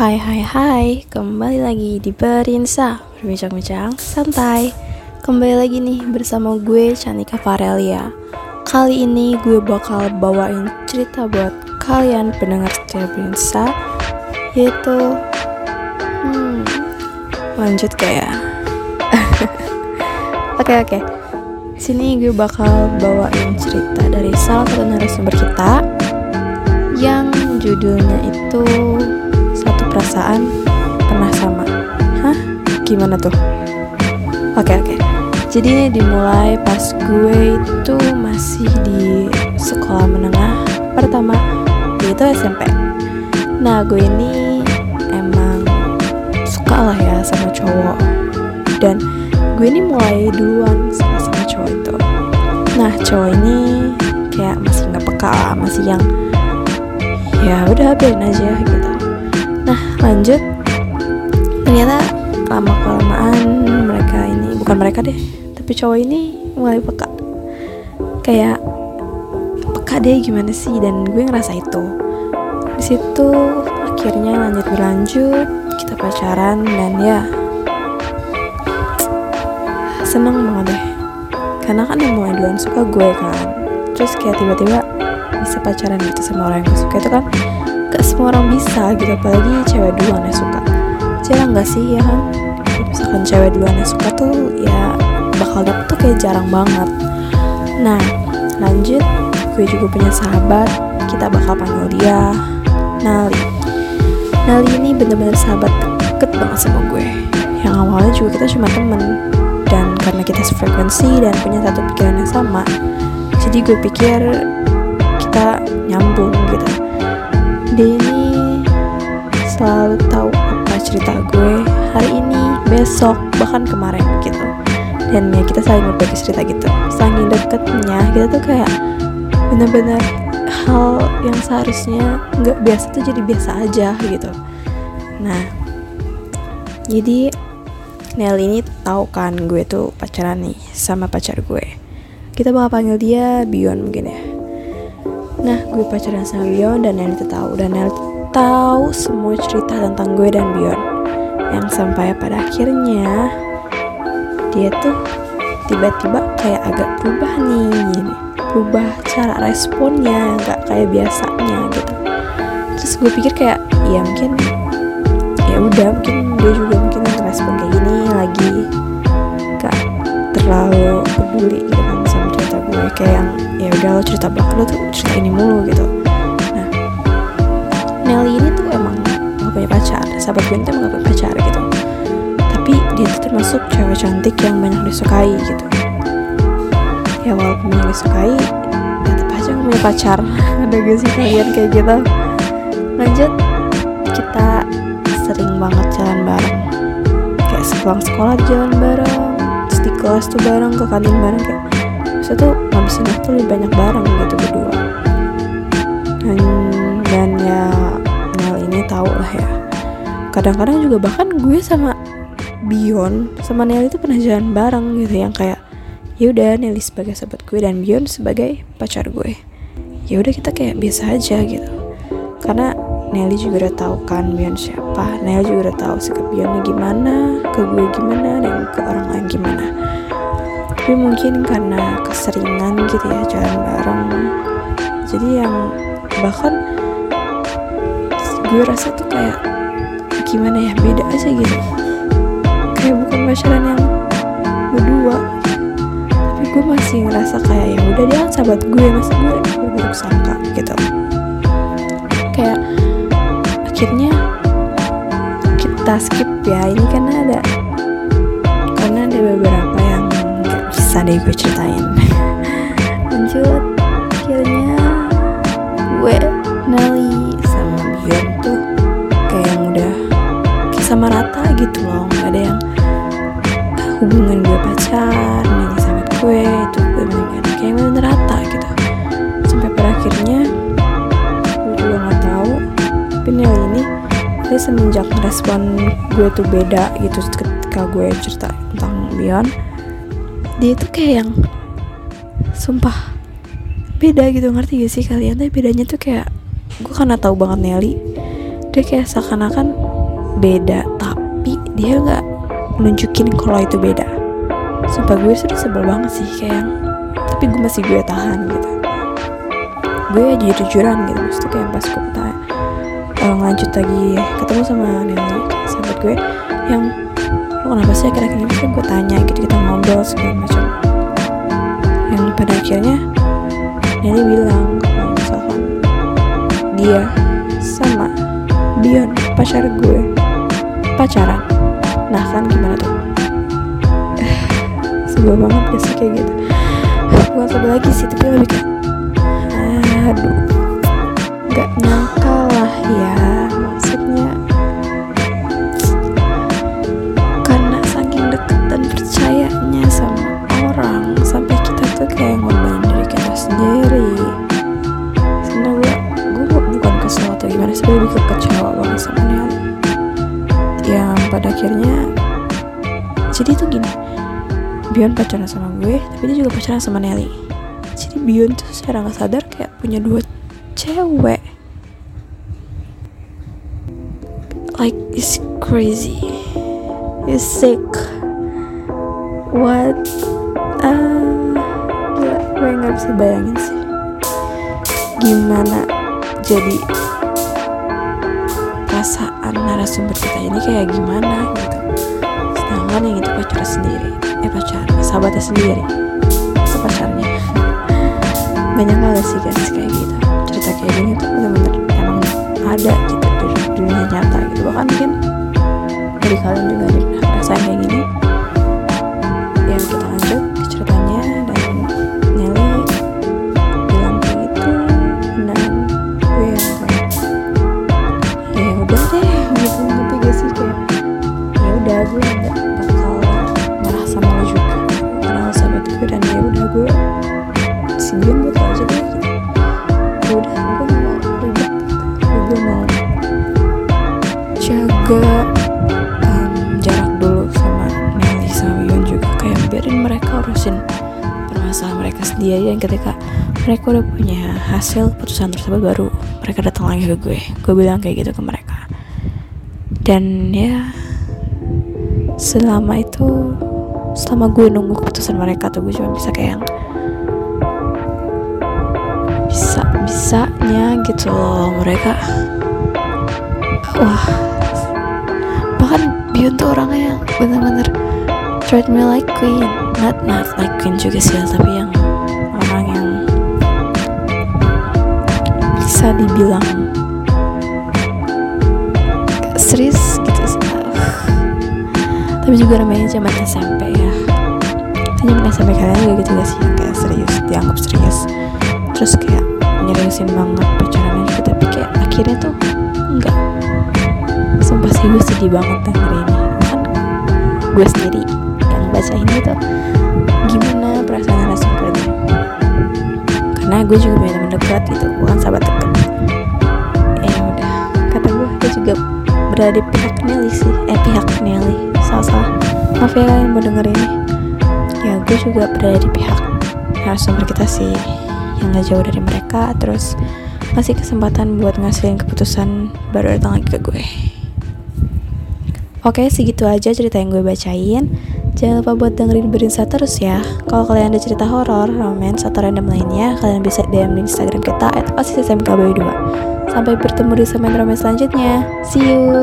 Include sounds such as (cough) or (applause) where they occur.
Hai hai hai, kembali lagi di Berinsa. Berbincang-bincang santai. Kembali lagi nih bersama gue Chanika Farelia. Kali ini gue bakal bawain cerita buat kalian pendengar setia Berinsa Yaitu Hmm, lanjut gak ya? (laughs) Oke oke. Sini gue bakal bawain cerita dari salah satu narasumber kita Yang judulnya itu perasaan pernah sama. Hah? Gimana tuh? Oke oke. Jadi ini dimulai pas gue itu masih di sekolah menengah pertama Yaitu SMP Nah gue ini emang suka lah ya sama cowok. Dan gue ini mulai duluan sama sama cowok itu. Nah cowok ini kayak masih nggak peka masih yang ya udah biarin aja gitu lanjut. Ternyata lama kelamaan mereka ini bukan mereka deh tapi cowok ini mulai peka. Kayak peka deh gimana sih? Dan gue ngerasa itu. Di situ akhirnya lanjut berlanjut kita pacaran dan ya seneng banget deh. Karena kan yang mulai duluan suka gue kan. Terus kayak tiba-tiba bisa pacaran gitu sama orang yang gue suka itu kan gak semua orang bisa gitu apalagi cewek duluan yang suka. Jarang gak sih ya kan? Misalkan cewek duluan yang suka tuh ya bakal dapet tuh kayak jarang banget. Nah lanjut gue juga punya sahabat kita bakal panggil dia Nali. Nali ini bener-bener sahabat deket banget sama gue. Yang awalnya juga kita cuma temen dan karena kita sefrekuensi dan punya satu pikiran yang sama jadi gue pikir kita nyambung ini selalu tahu apa cerita gue hari ini besok bahkan kemarin gitu dan ya kita saling berbagi cerita gitu saking deketnya kita tuh kayak bener-bener hal yang seharusnya nggak biasa tuh jadi biasa aja gitu nah jadi Nel ini tahu kan gue tuh pacaran nih sama pacar gue. Kita bakal panggil dia Bion mungkin ya. Nah, gue pacaran sama Bion dan Nel itu tahu dan Nel tahu semua cerita tentang gue dan Bion. Yang sampai pada akhirnya dia tuh tiba-tiba kayak agak berubah nih gini. Berubah cara responnya nggak kayak biasanya gitu. Terus gue pikir kayak ya mungkin ya udah mungkin dia juga mungkin respon kayak gini lagi gak terlalu peduli gitu kan gue kayak yang ya udah lo cerita belakang lo tuh cerita ini mulu gitu. Nah Nelly ini tuh emang gak punya pacar sahabat gue itu emang gak punya pacar gitu. Tapi dia tuh termasuk cewek cantik yang banyak disukai gitu. Ya walaupun banyak disukai tetap aja gak punya pacar. (laughs) Ada gak sih kalian kayak gitu? Lanjut kita sering banget jalan bareng. Kayak sepulang sekolah jalan bareng terus di kelas tuh bareng ke kantin bareng kayak bisa tuh ngabisin waktu lebih banyak bareng gitu berdua. Dan, dan ya Nel ini tahu lah ya. Kadang-kadang juga bahkan gue sama Bion sama Nel itu pernah jalan bareng gitu yang kayak ya udah Nelly sebagai sahabat gue dan Bion sebagai pacar gue. Ya udah kita kayak biasa aja gitu. Karena Nelly juga udah tahu kan Bion siapa Nelly juga udah tahu sikap Bionnya gimana ke gue gimana dan ke orang lain gimana tapi mungkin karena keseringan gitu ya jalan bareng. Jadi yang bahkan gue rasa tuh kayak gimana ya beda aja gitu. Kayak bukan pacaran yang berdua. Tapi gue masih ngerasa kayak ya udah dia sahabat gue masa gue berburuk sangka gitu. Kayak akhirnya kita skip ya ini karena ada bisa deh gue ceritain. Lanjut akhirnya gue Nelly sama Bion tuh kayak yang udah kayak sama rata gitu loh. Nggak ada yang hubungan gue pacar Nelly sama gue itu gue bener kayak bener rata gitu. Sampai pada akhirnya gue juga nggak tahu. Tapi Nelly ini dia semenjak respon gue tuh beda gitu ketika gue cerita tentang Bion dia tuh kayak yang sumpah beda gitu ngerti gak sih kalian? Tapi bedanya tuh kayak gue karena tahu banget Nelly dia kayak seakan-akan beda tapi dia nggak nunjukin kalau itu beda. Sumpah gue sudah sebel banget sih kayak tapi gue masih gue tahan gitu. Gue jujur jujuran gitu maksudnya kayak pas gue uh, lanjut lagi ketemu sama Nelly sahabat gue yang lo kenapa sih akhir-akhir ini kan gue tanya gitu kita ngobrol segala macam. Yang pada akhirnya Nelly bilang kalau misalkan dia sama Dion pacar gue pacaran. Nah kan gimana tuh? (sighs) Sebel banget gak sih kayak gitu? Bukan sebel lagi sih tapi lebih kayak aduh nggak nyangka lah ya sampai kita tuh kayak ngorbanin diri kita sendiri. Sebenarnya gue gue bukan kesel atau gimana sih lebih ke kecewa banget sama Nelly yang pada akhirnya jadi tuh gini Bion pacaran sama gue tapi dia juga pacaran sama Nelly. Jadi Bion tuh secara nggak sadar kayak punya dua cewek. Like it's crazy. It's sick. What nggak bisa bayangin sih gimana jadi perasaan narasumber kita ini kayak gimana gitu. Sedangkan yang itu pacar sendiri eh pacar sahabatnya sendiri pacarnya. Gak nyangka gak sih guys kayak gitu. Cerita kayak gini tuh bener-bener emang ada gitu di dunia nyata gitu. Bahkan mungkin dari kalian juga ada ngerasain kayak gini sendiri dan ketika mereka udah punya hasil keputusan tersebut baru mereka datang lagi ke gue. Gue bilang kayak gitu ke mereka. Dan ya selama itu selama gue nunggu keputusan mereka tuh gue cuma bisa kayak yang bisa bisanya gitu loh mereka. Wah. Bahkan Beyond tuh orangnya yang bener-bener treat me like queen. Not not like queen juga sih tapi yang bisa dibilang serius gitu sih. Tapi juga namanya zaman SMP ya. Zaman SMP kalian juga gitu gak sih? Kayak serius dianggap serius. Terus kayak nyeriusin banget pacarannya juga tapi kayak akhirnya tuh enggak sumpah sih gue sedih banget denger ini. Kan gue sendiri yang baca ini tuh gimana perasaan narasumbernya karena gue juga punya teman dekat gitu bukan sahabat dekat di pihak Nelly sih. Eh pihak Nelly. Salah salah maaf ya kalian mau denger ini. Ya gue juga berada di pihak narasumber kita sih yang gak jauh dari mereka. Terus ngasih kesempatan buat ngasilin keputusan baru datang lagi ke gue. Oke segitu aja cerita yang gue bacain. Jangan lupa buat dengerin Berinsa terus ya. Kalau kalian ada cerita horor, romance, atau random lainnya Kalian bisa DM di Instagram kita At osissmkb2 Sampai bertemu di segmen romance selanjutnya. See you